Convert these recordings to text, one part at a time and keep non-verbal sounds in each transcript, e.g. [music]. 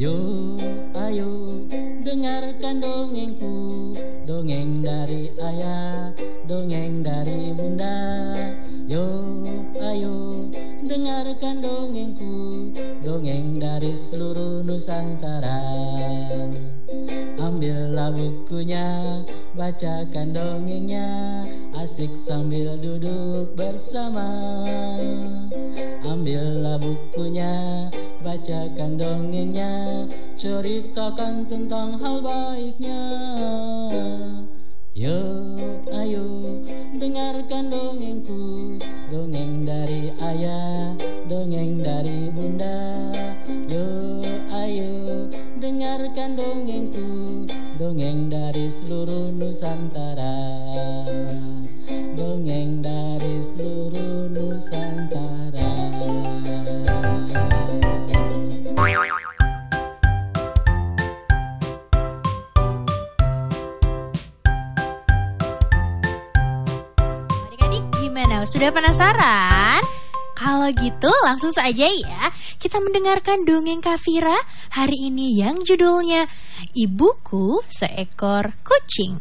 Yuk, ayo, dengarkan dongengku. Dongeng dari ayah, dongeng dari bunda. Yuk, ayo, dengarkan dongengku. Dongeng dari seluruh Nusantara. Ambillah bukunya, bacakan dongengnya. Asik sambil duduk bersama. Ambillah bukunya, bacakan dongengnya Ceritakan tentang hal baiknya. Yuk, ayo, dengarkan dongengku. Dongeng dari ayah, dongeng dari bunda. Yuk, ayo, dengarkan dongengku. Dongeng dari seluruh Nusantara Sudah penasaran? Kalau gitu langsung saja ya. Kita mendengarkan dongeng Kafira Hari ini yang judulnya Ibuku Seekor Kucing.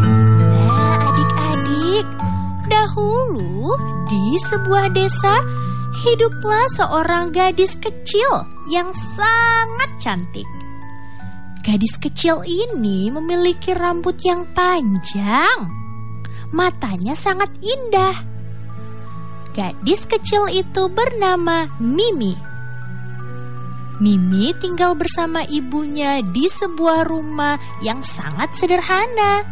Nah adik-adik Dahulu di sebuah desa Hiduplah seorang gadis kecil Yang sangat cantik. Gadis kecil ini memiliki rambut yang panjang matanya sangat indah. Gadis kecil itu bernama Mimi. Mimi tinggal bersama ibunya di sebuah rumah yang sangat sederhana.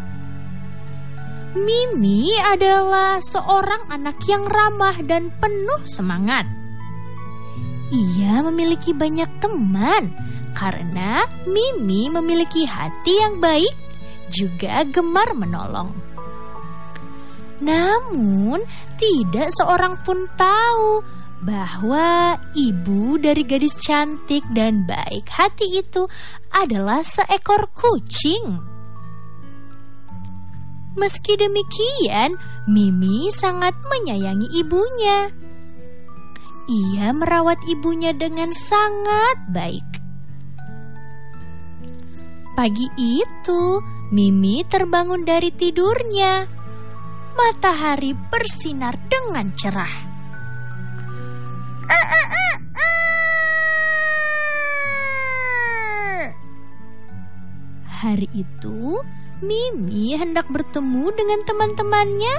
Mimi adalah seorang anak yang ramah dan penuh semangat. Ia memiliki banyak teman karena Mimi memiliki hati yang baik, juga gemar menolong. Namun, tidak seorang pun tahu bahwa ibu dari gadis cantik dan baik hati itu adalah seekor kucing. Meski demikian, Mimi sangat menyayangi ibunya. Ia merawat ibunya dengan sangat baik. Pagi itu, Mimi terbangun dari tidurnya matahari bersinar dengan cerah. Hari itu, Mimi hendak bertemu dengan teman-temannya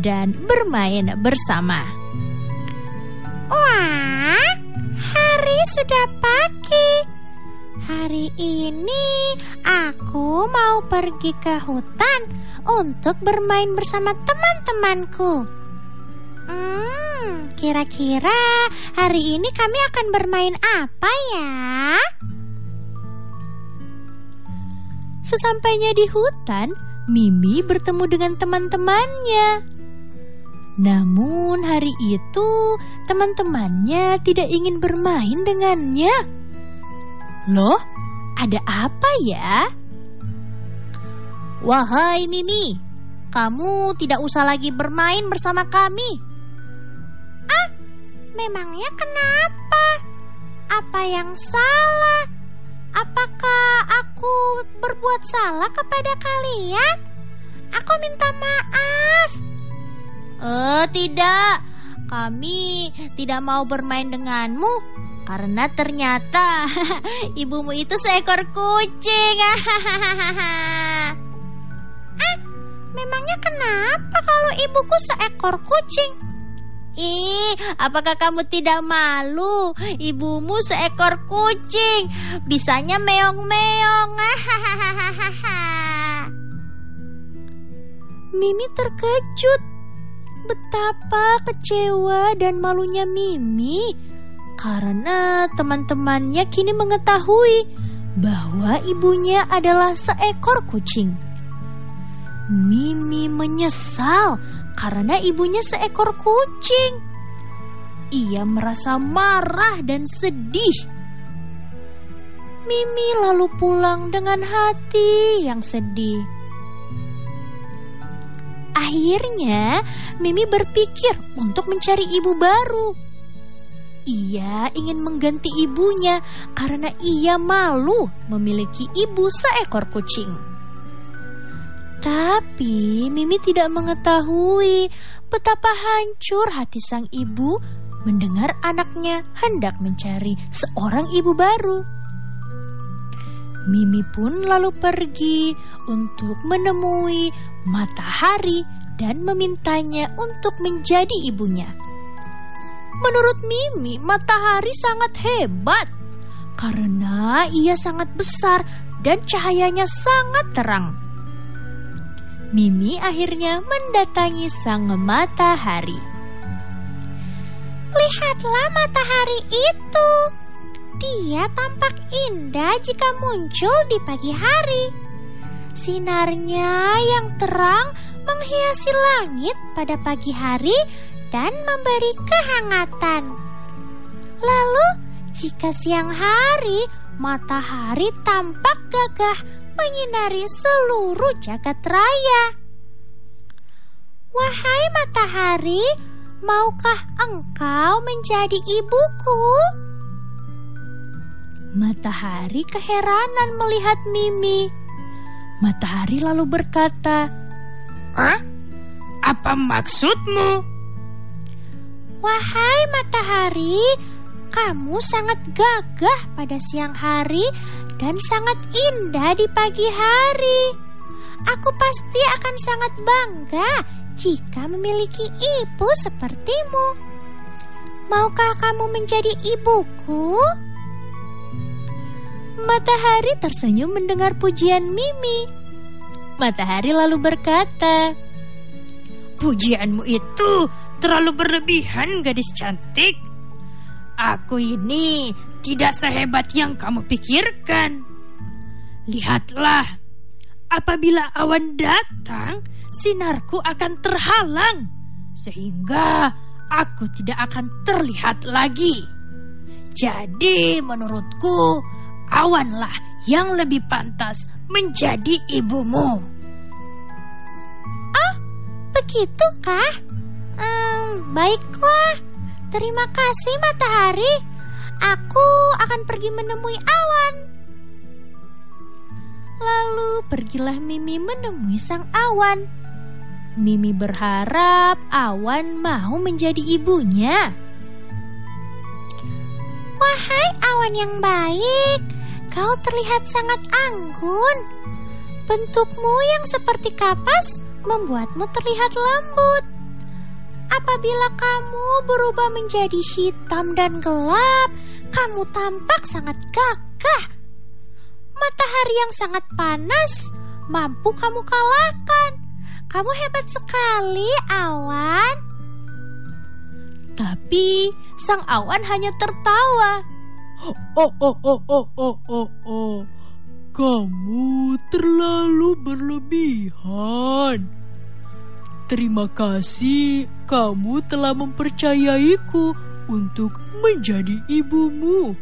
dan bermain bersama. Wah, hari sudah pagi. Hari ini aku mau pergi ke hutan untuk bermain bersama teman-temanku. Hmm, kira-kira hari ini kami akan bermain apa ya? Sesampainya di hutan, Mimi bertemu dengan teman-temannya. Namun hari itu teman-temannya tidak ingin bermain dengannya. Loh, ada apa ya? Wahai Mimi, kamu tidak usah lagi bermain bersama kami. Ah, memangnya kenapa? Apa yang salah? Apakah aku berbuat salah kepada kalian? Aku minta maaf. Eh, tidak. Kami tidak mau bermain denganmu karena ternyata [laughs] ibumu itu seekor kucing. ah, [laughs] memangnya kenapa kalau ibuku seekor kucing? Ih, apakah kamu tidak malu? Ibumu seekor kucing, bisanya meong-meong. [laughs] Mimi terkejut. Betapa kecewa dan malunya Mimi karena teman-temannya kini mengetahui bahwa ibunya adalah seekor kucing. Mimi menyesal karena ibunya seekor kucing. Ia merasa marah dan sedih. Mimi lalu pulang dengan hati yang sedih. Akhirnya, Mimi berpikir untuk mencari ibu baru. Ia ingin mengganti ibunya karena ia malu memiliki ibu seekor kucing. Tapi Mimi tidak mengetahui betapa hancur hati sang ibu mendengar anaknya hendak mencari seorang ibu baru. Mimi pun lalu pergi untuk menemui matahari dan memintanya untuk menjadi ibunya. Menurut Mimi, matahari sangat hebat karena ia sangat besar dan cahayanya sangat terang. Mimi akhirnya mendatangi sang matahari. Lihatlah matahari itu. Dia tampak indah jika muncul di pagi hari. Sinarnya yang terang menghiasi langit pada pagi hari dan memberi kehangatan. Lalu, jika siang hari, matahari tampak gagah menyinari seluruh jagat raya. Wahai matahari, maukah engkau menjadi ibuku? Matahari keheranan melihat Mimi. Matahari lalu berkata, "Hah? Apa maksudmu?" Wahai matahari, kamu sangat gagah pada siang hari dan sangat indah di pagi hari. Aku pasti akan sangat bangga jika memiliki ibu sepertimu. Maukah kamu menjadi ibuku? Matahari tersenyum mendengar pujian Mimi. Matahari lalu berkata, "Pujianmu itu terlalu berlebihan, gadis cantik. Aku ini tidak sehebat yang kamu pikirkan. Lihatlah, apabila awan datang, sinarku akan terhalang, sehingga aku tidak akan terlihat lagi. Jadi, menurutku, awanlah yang lebih pantas menjadi ibumu. Oh, begitukah? Hmm, baiklah. Terima kasih matahari. Aku akan pergi menemui awan. Lalu pergilah Mimi menemui sang awan. Mimi berharap awan mau menjadi ibunya. Wahai awan yang baik, kau terlihat sangat anggun. Bentukmu yang seperti kapas membuatmu terlihat lembut. Apabila kamu berubah menjadi hitam dan gelap, kamu tampak sangat gagah. Matahari yang sangat panas mampu kamu kalahkan. Kamu hebat sekali, awan. Tapi sang awan hanya tertawa. Oh, oh, oh, oh, oh, oh, oh. Kamu terlalu berlebihan. Terima kasih kamu telah mempercayaiku untuk menjadi ibumu.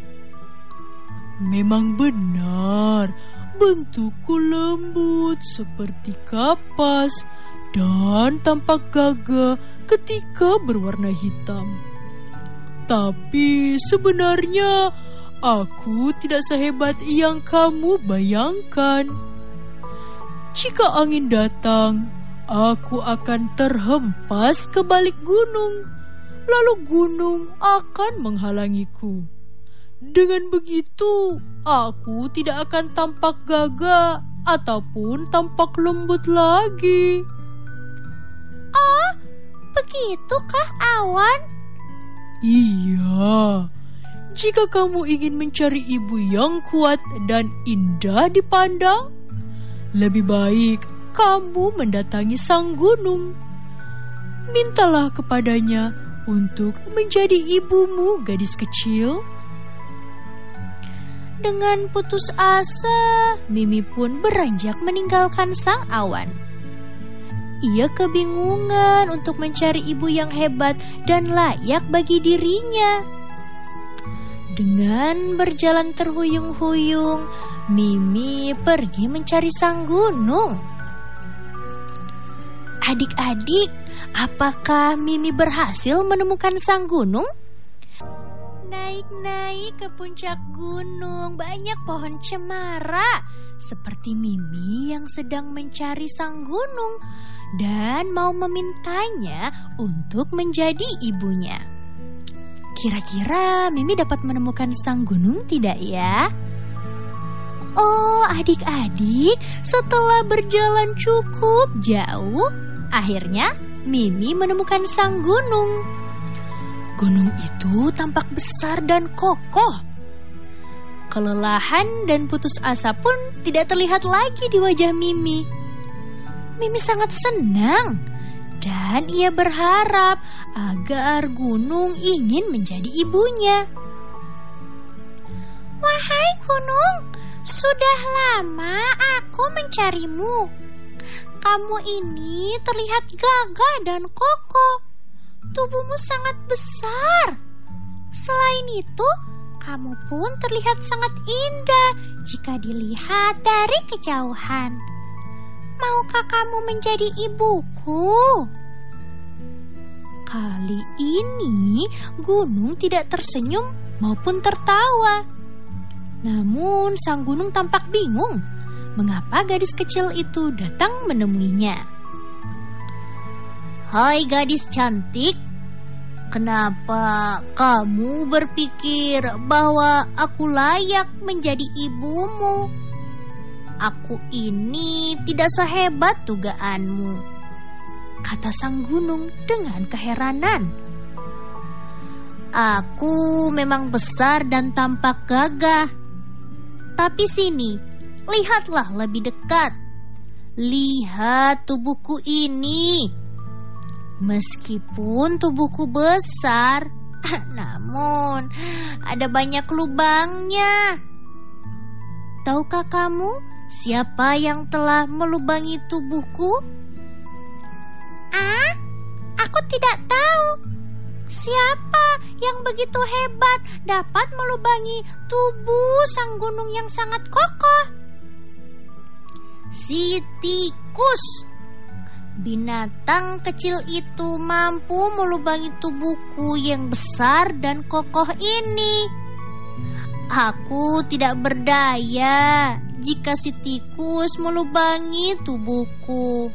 Memang benar, bentukku lembut seperti kapas dan tampak gagah ketika berwarna hitam. Tapi sebenarnya aku tidak sehebat yang kamu bayangkan. Jika angin datang, aku akan terhempas ke balik gunung, lalu gunung akan menghalangiku. Dengan begitu, aku tidak akan tampak gagah ataupun tampak lembut lagi. Oh, begitukah awan? Iya. Jika kamu ingin mencari ibu yang kuat dan indah dipandang, lebih baik kamu mendatangi sang gunung. Mintalah kepadanya untuk menjadi ibumu, gadis kecil. Dengan putus asa, Mimi pun beranjak meninggalkan sang awan. Ia kebingungan untuk mencari ibu yang hebat dan layak bagi dirinya. Dengan berjalan terhuyung-huyung, Mimi pergi mencari sang gunung. Adik-adik, apakah Mimi berhasil menemukan sang gunung? naik-naik ke puncak gunung. Banyak pohon cemara, seperti Mimi yang sedang mencari sang gunung dan mau memintanya untuk menjadi ibunya. Kira-kira Mimi dapat menemukan sang gunung tidak ya? Oh, adik-adik, setelah berjalan cukup jauh, akhirnya Mimi menemukan sang gunung. Gunung itu tampak besar dan kokoh. Kelelahan dan putus asa pun tidak terlihat lagi di wajah Mimi. Mimi sangat senang dan ia berharap agar gunung ingin menjadi ibunya. Wahai gunung, sudah lama aku mencarimu. Kamu ini terlihat gagah dan kokoh. Tubuhmu sangat besar. Selain itu, kamu pun terlihat sangat indah jika dilihat dari kejauhan. Maukah kamu menjadi ibuku? Kali ini gunung tidak tersenyum maupun tertawa. Namun sang gunung tampak bingung mengapa gadis kecil itu datang menemuinya. Hai gadis cantik, kenapa kamu berpikir bahwa aku layak menjadi ibumu? Aku ini tidak sehebat dugaanmu, kata sang gunung dengan keheranan. Aku memang besar dan tampak gagah, tapi sini, lihatlah lebih dekat. Lihat tubuhku ini. Meskipun tubuhku besar, [laughs] namun ada banyak lubangnya. Tahukah kamu siapa yang telah melubangi tubuhku? Ah, aku tidak tahu. Siapa yang begitu hebat dapat melubangi tubuh sang gunung yang sangat kokoh? Si tikus. Binatang kecil itu mampu melubangi tubuhku yang besar dan kokoh ini. Aku tidak berdaya jika si tikus melubangi tubuhku.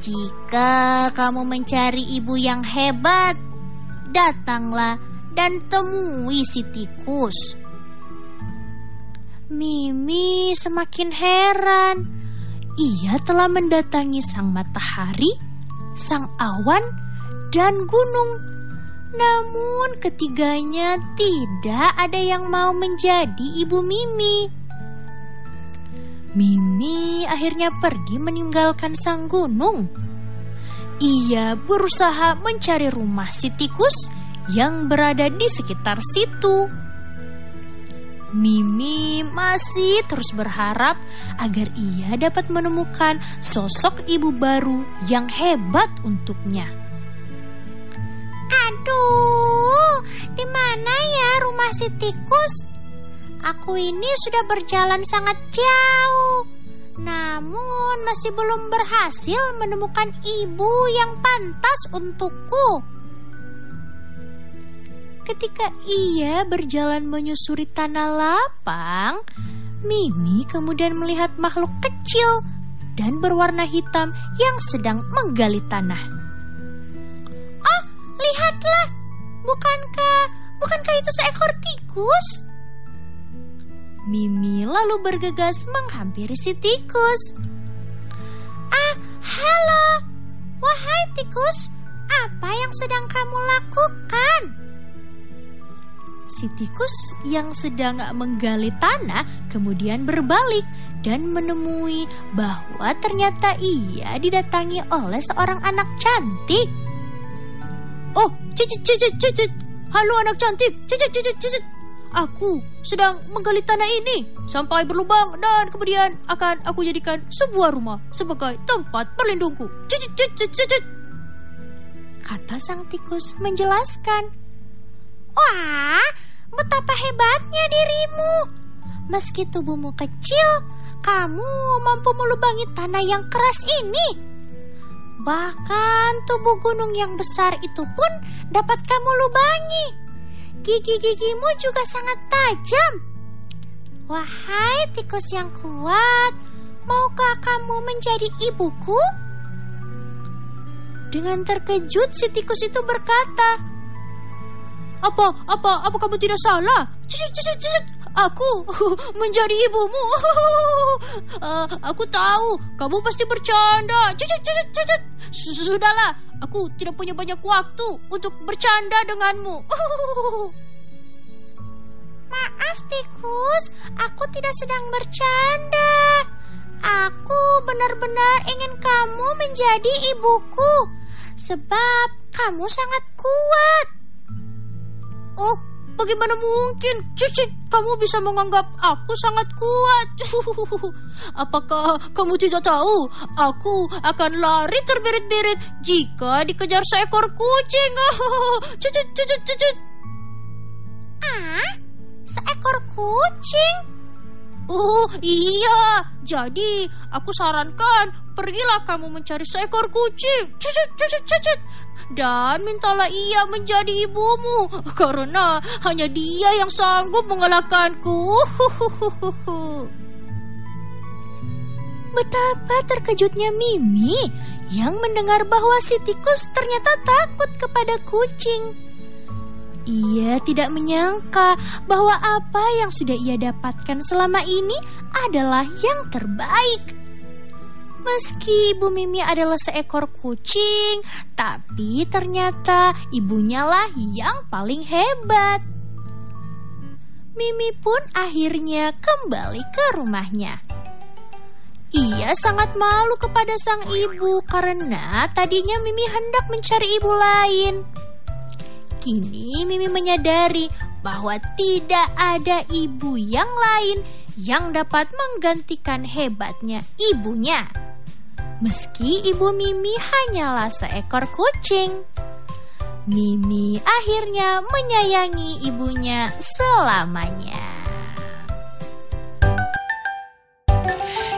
Jika kamu mencari ibu yang hebat, datanglah dan temui si tikus. Mimi semakin heran. Ia telah mendatangi sang matahari, sang awan, dan gunung. Namun ketiganya tidak ada yang mau menjadi ibu Mimi. Mimi akhirnya pergi meninggalkan sang gunung. Ia berusaha mencari rumah si tikus yang berada di sekitar situ. Mimi masih terus berharap agar ia dapat menemukan sosok ibu baru yang hebat untuknya. Aduh, di mana ya rumah si tikus? Aku ini sudah berjalan sangat jauh, namun masih belum berhasil menemukan ibu yang pantas untukku. Ketika ia berjalan menyusuri tanah lapang, Mimi kemudian melihat makhluk kecil dan berwarna hitam yang sedang menggali tanah. Oh, lihatlah! Bukankah bukankah itu seekor tikus? Mimi lalu bergegas menghampiri si tikus. Ah, halo. Wahai tikus, apa yang sedang kamu lakukan? Si tikus yang sedang menggali tanah kemudian berbalik dan menemui bahwa ternyata ia didatangi oleh seorang anak cantik. Oh, cicit cicit cicit. Halo anak cantik. Cicit cicit cicit. Aku sedang menggali tanah ini sampai berlubang dan kemudian akan aku jadikan sebuah rumah sebagai tempat berlindungku. Cicit, cicit, cicit. Kata sang tikus menjelaskan. Wah, betapa hebatnya dirimu. Meski tubuhmu kecil, kamu mampu melubangi tanah yang keras ini. Bahkan tubuh gunung yang besar itu pun dapat kamu lubangi. Gigi-gigimu juga sangat tajam. Wahai tikus yang kuat, maukah kamu menjadi ibuku? Dengan terkejut si tikus itu berkata, Apa, apa, apa kamu tidak salah? Cucut, cucut, cucut. Aku [laughs] menjadi ibumu. Uh, [laughs] aku tahu, kamu pasti bercanda. Cucut, cucut, cucut. Sudahlah, aku tidak punya banyak waktu untuk bercanda denganmu. [laughs] Maaf tikus, aku tidak sedang bercanda. Aku benar-benar ingin kamu menjadi ibuku sebab kamu sangat kuat. Oh, bagaimana mungkin? Cici, kamu bisa menganggap aku sangat kuat. [laughs] Apakah kamu tidak tahu? Aku akan lari terbirit-birit jika dikejar seekor kucing. Cucut, cucut, cucut. Ah, seekor kucing? Oh iya, jadi aku sarankan pergilah kamu mencari seekor kucing, cucut, cucut, cucut, dan mintalah ia menjadi ibumu karena hanya dia yang sanggup mengalahkanku. Betapa terkejutnya Mimi yang mendengar bahwa si tikus ternyata takut kepada kucing. Ia tidak menyangka bahwa apa yang sudah ia dapatkan selama ini adalah yang terbaik. Meski ibu Mimi adalah seekor kucing, tapi ternyata ibunya lah yang paling hebat. Mimi pun akhirnya kembali ke rumahnya. Ia sangat malu kepada sang ibu karena tadinya Mimi hendak mencari ibu lain. Kini Mimi menyadari bahwa tidak ada ibu yang lain yang dapat menggantikan hebatnya ibunya. Meski ibu Mimi hanyalah seekor kucing. Mimi akhirnya menyayangi ibunya selamanya.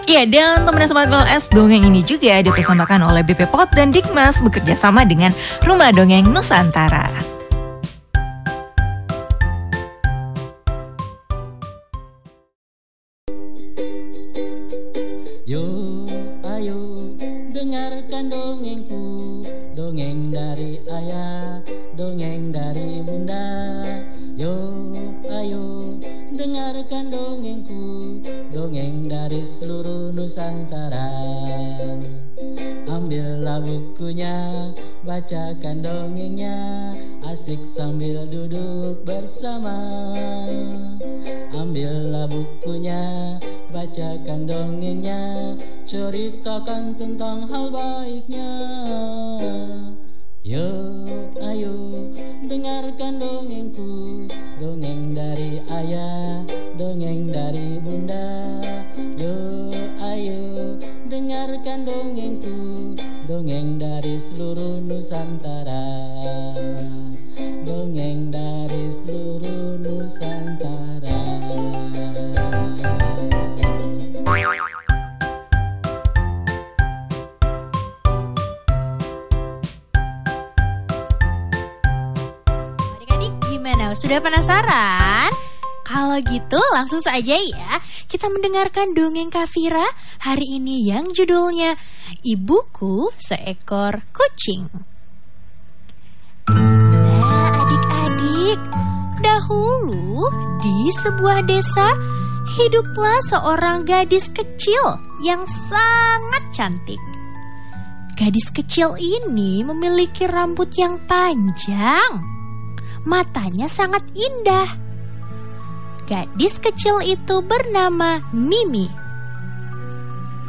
Iya, dan teman Sobat LS dongeng ini juga dipersembahkan oleh BP Pot dan Dikmas bekerja sama dengan Rumah Dongeng Nusantara. Yo, ayo, dengarkan dongengku. Dongeng dari ayah, dongeng dari bunda. Yo, ayo, dengarkan dongengku. Dongeng dari seluruh Nusantara. Ambillah bukunya, bacakan dongengnya. Asik sambil duduk bersama. Ambillah bukunya, bacakan dongengnya Ceritakan tentang hal baiknya. Yo, ayo, dengarkan dongengku. Dongeng dari ayah, dongeng dari bunda. Yo, ayo, dengarkan dongengku. Dongeng dari seluruh Nusantara Gimana? Sudah penasaran? Kalau gitu langsung saja ya Kita mendengarkan dongeng Kafira hari ini yang judulnya Ibuku Seekor Kucing Nah adik-adik Dahulu di sebuah desa Hiduplah seorang gadis kecil yang sangat cantik Gadis kecil ini memiliki rambut yang panjang Matanya sangat indah Gadis kecil itu bernama Mimi.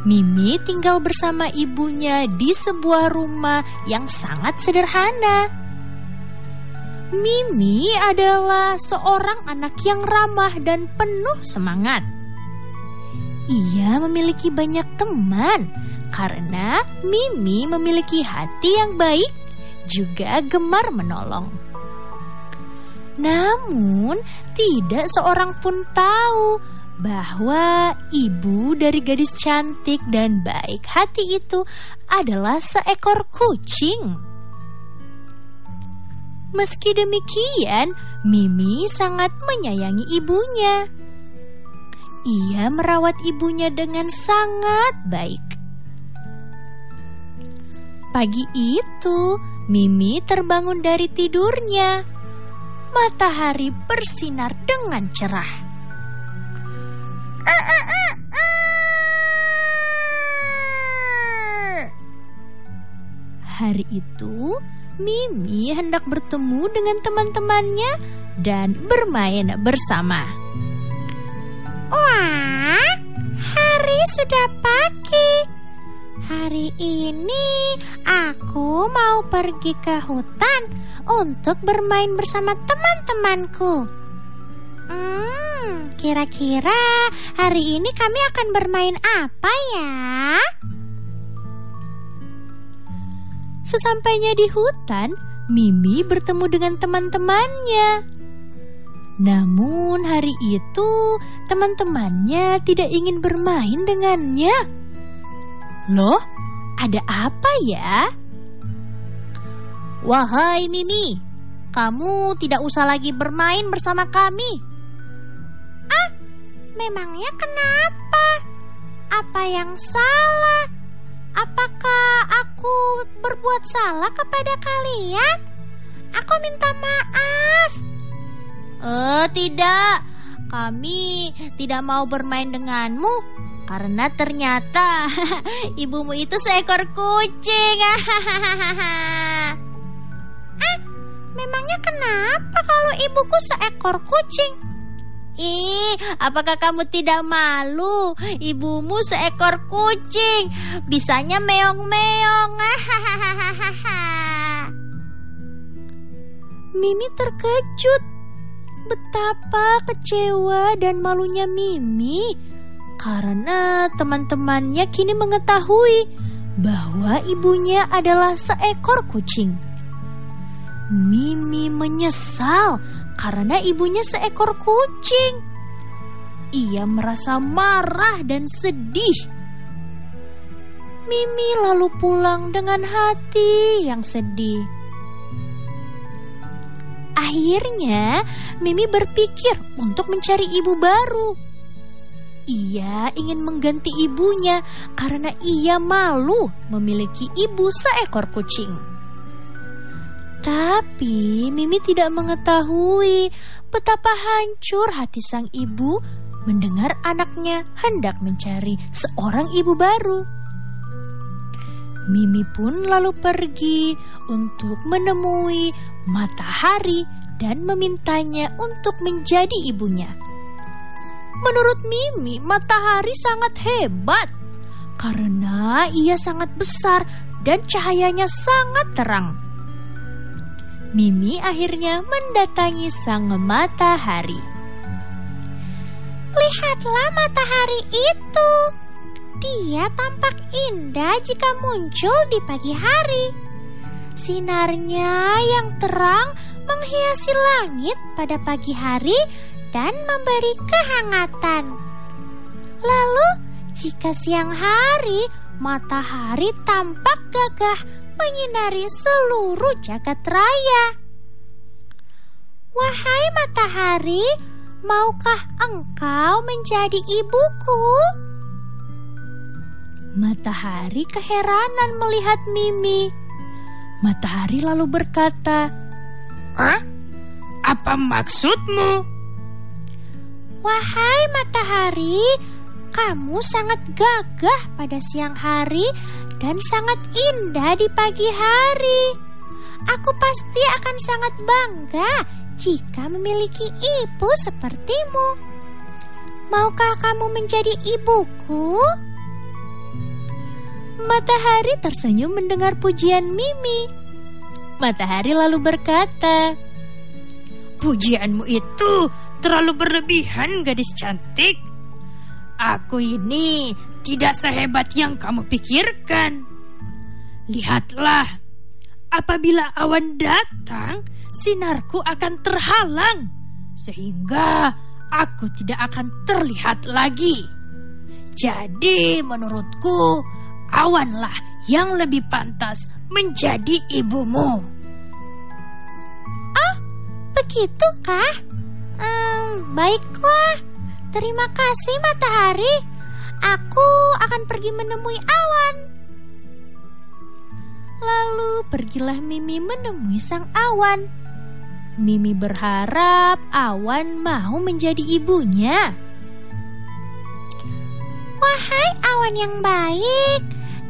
Mimi tinggal bersama ibunya di sebuah rumah yang sangat sederhana. Mimi adalah seorang anak yang ramah dan penuh semangat. Ia memiliki banyak teman karena Mimi memiliki hati yang baik, juga gemar menolong. Namun, tidak seorang pun tahu bahwa ibu dari gadis cantik dan baik hati itu adalah seekor kucing. Meski demikian, Mimi sangat menyayangi ibunya. Ia merawat ibunya dengan sangat baik. Pagi itu, Mimi terbangun dari tidurnya. Matahari bersinar dengan cerah. Hari itu, Mimi hendak bertemu dengan teman-temannya dan bermain bersama. Wah, hari sudah pagi. Hari ini aku mau pergi ke hutan untuk bermain bersama teman-temanku. Hmm, kira-kira hari ini kami akan bermain apa ya? Sesampainya di hutan, Mimi bertemu dengan teman-temannya. Namun hari itu teman-temannya tidak ingin bermain dengannya. Loh, ada apa ya? Wahai Mimi, kamu tidak usah lagi bermain bersama kami. Ah, memangnya kenapa? Apa yang salah? Apakah aku berbuat salah kepada kalian? Aku minta maaf. Eh, tidak. Kami tidak mau bermain denganmu karena ternyata [laughs] ibumu itu seekor kucing. [laughs] memangnya kenapa kalau ibuku seekor kucing? Ih, apakah kamu tidak malu? Ibumu seekor kucing, bisanya meong-meong. [laughs] Mimi terkejut. Betapa kecewa dan malunya Mimi karena teman-temannya kini mengetahui bahwa ibunya adalah seekor kucing. Mimi menyesal karena ibunya seekor kucing. Ia merasa marah dan sedih. Mimi lalu pulang dengan hati yang sedih. Akhirnya, Mimi berpikir untuk mencari ibu baru. Ia ingin mengganti ibunya karena ia malu memiliki ibu seekor kucing. Tapi Mimi tidak mengetahui betapa hancur hati sang ibu mendengar anaknya hendak mencari seorang ibu baru. Mimi pun lalu pergi untuk menemui matahari dan memintanya untuk menjadi ibunya. Menurut Mimi, matahari sangat hebat karena ia sangat besar dan cahayanya sangat terang. Mimi akhirnya mendatangi sang matahari. Lihatlah matahari itu. Dia tampak indah jika muncul di pagi hari. Sinarnya yang terang menghiasi langit pada pagi hari dan memberi kehangatan. Lalu, jika siang hari, matahari tampak gagah menyinari seluruh jagat raya. Wahai matahari, maukah engkau menjadi ibuku? Matahari keheranan melihat Mimi. Matahari lalu berkata, Hah? Apa maksudmu? Wahai matahari, kamu sangat gagah pada siang hari dan sangat indah di pagi hari. Aku pasti akan sangat bangga jika memiliki ibu sepertimu. Maukah kamu menjadi ibuku? Matahari tersenyum mendengar pujian Mimi. Matahari lalu berkata, Pujianmu itu terlalu berlebihan, gadis cantik. Aku ini tidak sehebat yang kamu pikirkan. Lihatlah, apabila awan datang, sinarku akan terhalang, sehingga aku tidak akan terlihat lagi. Jadi, menurutku, awanlah yang lebih pantas menjadi ibumu. begitukah? Hmm, baiklah. Terima kasih matahari. Aku akan pergi menemui awan. Lalu pergilah Mimi menemui sang awan. Mimi berharap awan mau menjadi ibunya. Wahai awan yang baik,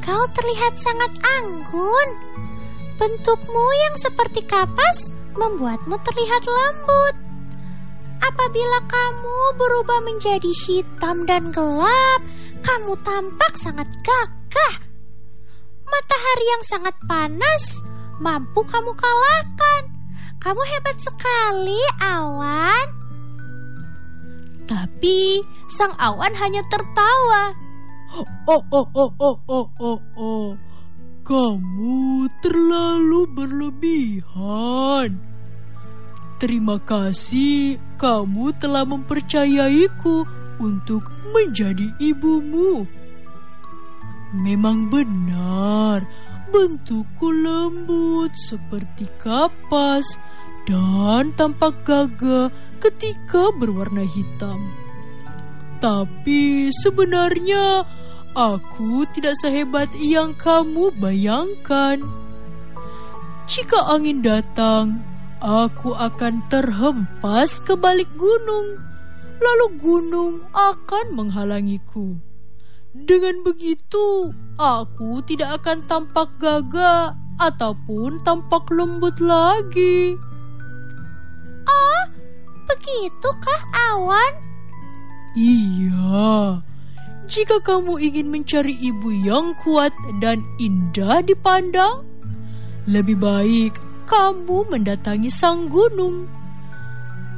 kau terlihat sangat anggun. Bentukmu yang seperti kapas membuatmu terlihat lembut. Apabila kamu berubah menjadi hitam dan gelap, kamu tampak sangat gagah. Matahari yang sangat panas mampu kamu kalahkan. Kamu hebat sekali, awan. Tapi sang awan hanya tertawa. Oh, oh, oh, oh, oh, oh, oh. Kamu terlalu berlebihan. Terima kasih kamu telah mempercayaiku untuk menjadi ibumu. Memang benar, bentukku lembut seperti kapas dan tampak gagah ketika berwarna hitam. Tapi sebenarnya aku tidak sehebat yang kamu bayangkan. Jika angin datang, aku akan terhempas ke balik gunung, lalu gunung akan menghalangiku. Dengan begitu, aku tidak akan tampak gagah ataupun tampak lembut lagi. Oh, begitukah awan? Iya. Jika kamu ingin mencari ibu yang kuat dan indah dipandang, lebih baik kamu mendatangi sang gunung.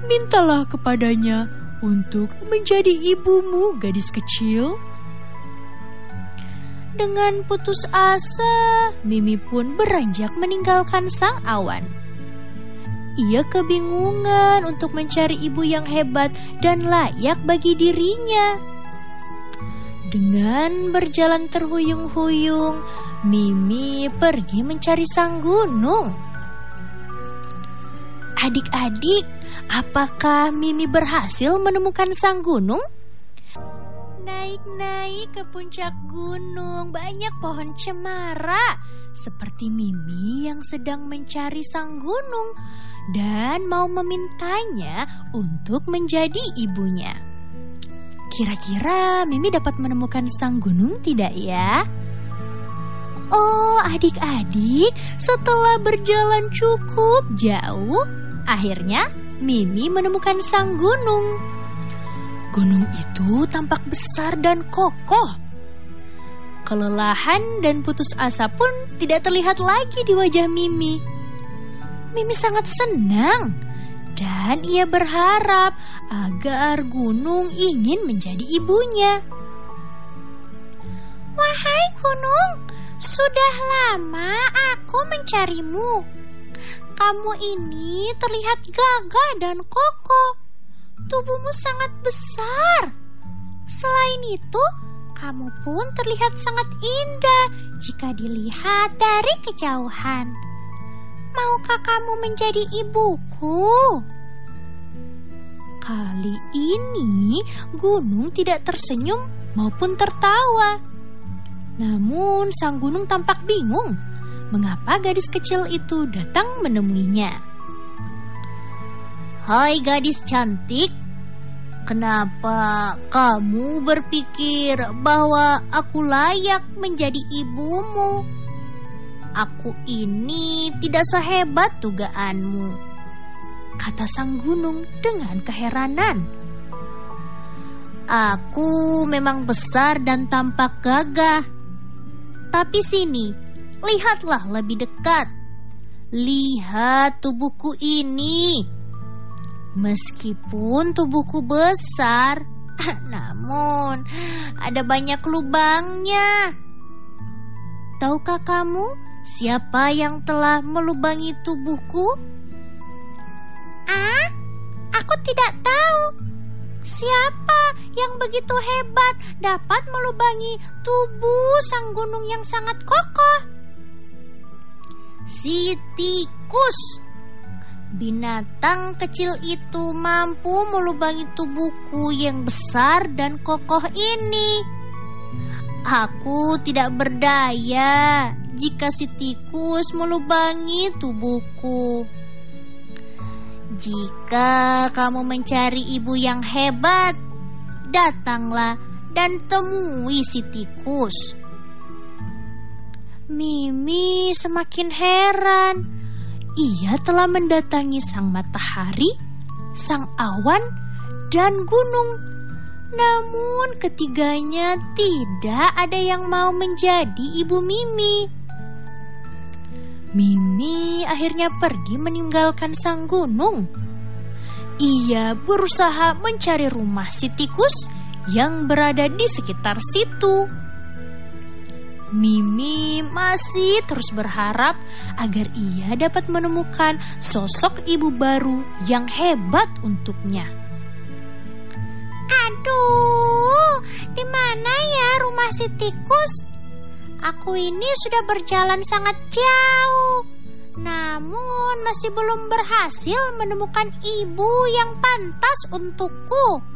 Mintalah kepadanya untuk menjadi ibumu, gadis kecil. Dengan putus asa, Mimi pun beranjak meninggalkan sang awan. Ia kebingungan untuk mencari ibu yang hebat dan layak bagi dirinya. Dengan berjalan terhuyung-huyung, Mimi pergi mencari sang gunung. Adik-adik, apakah Mimi berhasil menemukan sang gunung? Naik-naik ke puncak gunung, banyak pohon cemara, seperti Mimi yang sedang mencari sang gunung dan mau memintanya untuk menjadi ibunya. Kira-kira Mimi dapat menemukan sang gunung tidak ya? Oh, adik-adik, setelah berjalan cukup jauh, Akhirnya, Mimi menemukan sang gunung. Gunung itu tampak besar dan kokoh. Kelelahan dan putus asa pun tidak terlihat lagi di wajah Mimi. Mimi sangat senang dan ia berharap agar gunung ingin menjadi ibunya. Wahai gunung, sudah lama aku mencarimu kamu ini terlihat gagah dan kokoh. Tubuhmu sangat besar. Selain itu, kamu pun terlihat sangat indah jika dilihat dari kejauhan. Maukah kamu menjadi ibuku? Kali ini gunung tidak tersenyum maupun tertawa. Namun sang gunung tampak bingung mengapa gadis kecil itu datang menemuinya. Hai gadis cantik, kenapa kamu berpikir bahwa aku layak menjadi ibumu? Aku ini tidak sehebat dugaanmu, kata sang gunung dengan keheranan. Aku memang besar dan tampak gagah. Tapi sini, Lihatlah lebih dekat. Lihat tubuhku ini. Meskipun tubuhku besar, [laughs] namun ada banyak lubangnya. Tahukah kamu siapa yang telah melubangi tubuhku? Ah, aku tidak tahu. Siapa yang begitu hebat dapat melubangi tubuh sang gunung yang sangat kokoh? Si tikus. Binatang kecil itu mampu melubangi tubuhku yang besar dan kokoh ini. Aku tidak berdaya jika si tikus melubangi tubuhku. Jika kamu mencari ibu yang hebat, datanglah dan temui si tikus. Mimi semakin heran ia telah mendatangi sang matahari, sang awan, dan gunung. Namun ketiganya tidak ada yang mau menjadi ibu Mimi. Mimi akhirnya pergi meninggalkan sang gunung. Ia berusaha mencari rumah si tikus yang berada di sekitar situ. Mimi masih terus berharap agar ia dapat menemukan sosok ibu baru yang hebat untuknya. Aduh, di mana ya rumah si tikus? Aku ini sudah berjalan sangat jauh, namun masih belum berhasil menemukan ibu yang pantas untukku.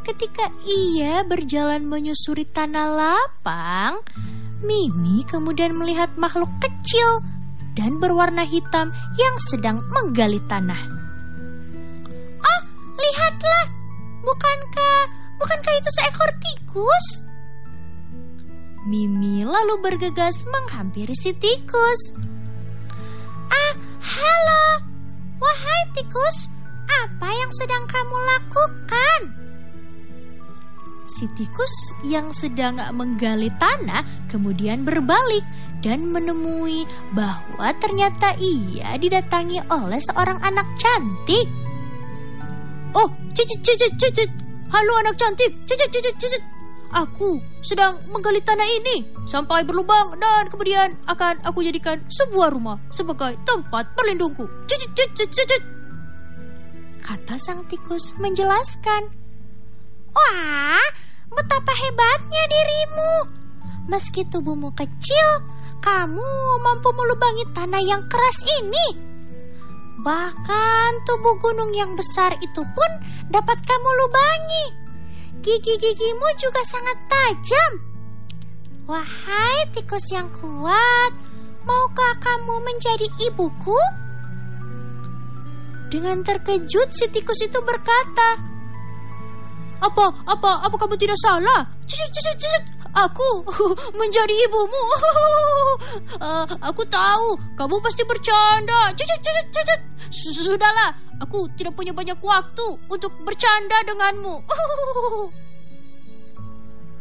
Ketika ia berjalan menyusuri tanah lapang, Mimi kemudian melihat makhluk kecil dan berwarna hitam yang sedang menggali tanah. Oh, lihatlah! Bukankah bukankah itu seekor tikus? Mimi lalu bergegas menghampiri si tikus. Ah, halo. Wahai tikus, apa yang sedang kamu lakukan? Si tikus yang sedang menggali tanah kemudian berbalik dan menemui bahwa ternyata ia didatangi oleh seorang anak cantik. Oh, cicit, cicit, cicit. Halo anak cantik, cicit, cicit, cicit. Aku sedang menggali tanah ini sampai berlubang dan kemudian akan aku jadikan sebuah rumah sebagai tempat berlindungku. Cicit, cicit, cicit. Kata sang tikus menjelaskan. Wah, betapa hebatnya dirimu. Meski tubuhmu kecil, kamu mampu melubangi tanah yang keras ini. Bahkan tubuh gunung yang besar itu pun dapat kamu lubangi. Gigi-gigimu juga sangat tajam. Wahai tikus yang kuat, maukah kamu menjadi ibuku? Dengan terkejut si tikus itu berkata, apa, apa, apa kamu tidak salah? Cicit, cicit, cicit. Aku [laughs] menjadi ibumu. uh, [laughs] aku tahu kamu pasti bercanda. Cicit, cicit, cicit. Sudahlah, aku tidak punya banyak waktu untuk bercanda denganmu. [laughs]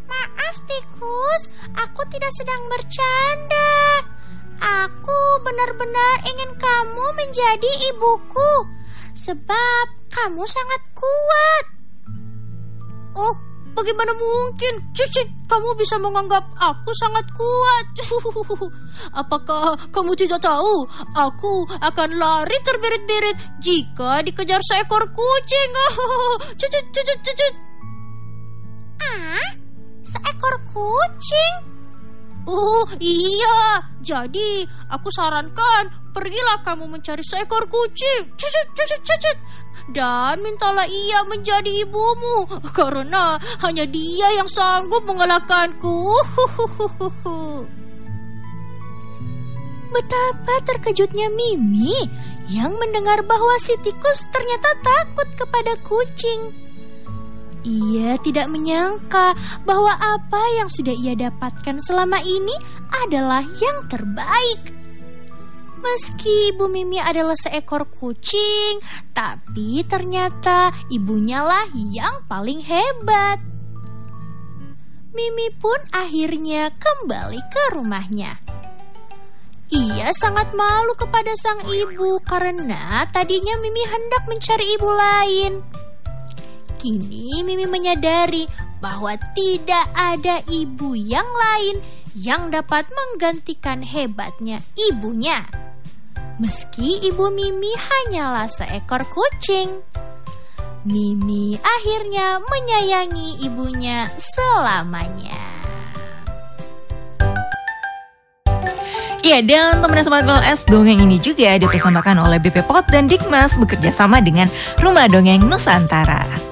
Maaf, tikus. Aku tidak sedang bercanda. Aku benar-benar ingin kamu menjadi ibuku. Sebab kamu sangat kuat. Oh, bagaimana mungkin? Cici, kamu bisa menganggap aku sangat kuat. [laughs] Apakah kamu tidak tahu? Aku akan lari terbirit-birit jika dikejar seekor kucing. Cici, cici, cici. Ah, seekor kucing? Oh iya, jadi aku sarankan pergilah kamu mencari seekor kucing. Cucut, cucut, cucut dan mintalah ia menjadi ibumu karena hanya dia yang sanggup mengalahkanku. Betapa terkejutnya Mimi yang mendengar bahwa si tikus ternyata takut kepada kucing. Ia tidak menyangka bahwa apa yang sudah ia dapatkan selama ini adalah yang terbaik. Meski ibu Mimi adalah seekor kucing, tapi ternyata ibunya lah yang paling hebat. Mimi pun akhirnya kembali ke rumahnya. Ia sangat malu kepada sang ibu karena tadinya Mimi hendak mencari ibu lain. Kini Mimi menyadari bahwa tidak ada ibu yang lain yang dapat menggantikan hebatnya ibunya meski ibu Mimi hanyalah seekor kucing. Mimi akhirnya menyayangi ibunya selamanya. Iya, dan teman Sobat PLS, dongeng ini juga dipersembahkan oleh BP Pot dan Dikmas bekerja sama dengan Rumah Dongeng Nusantara.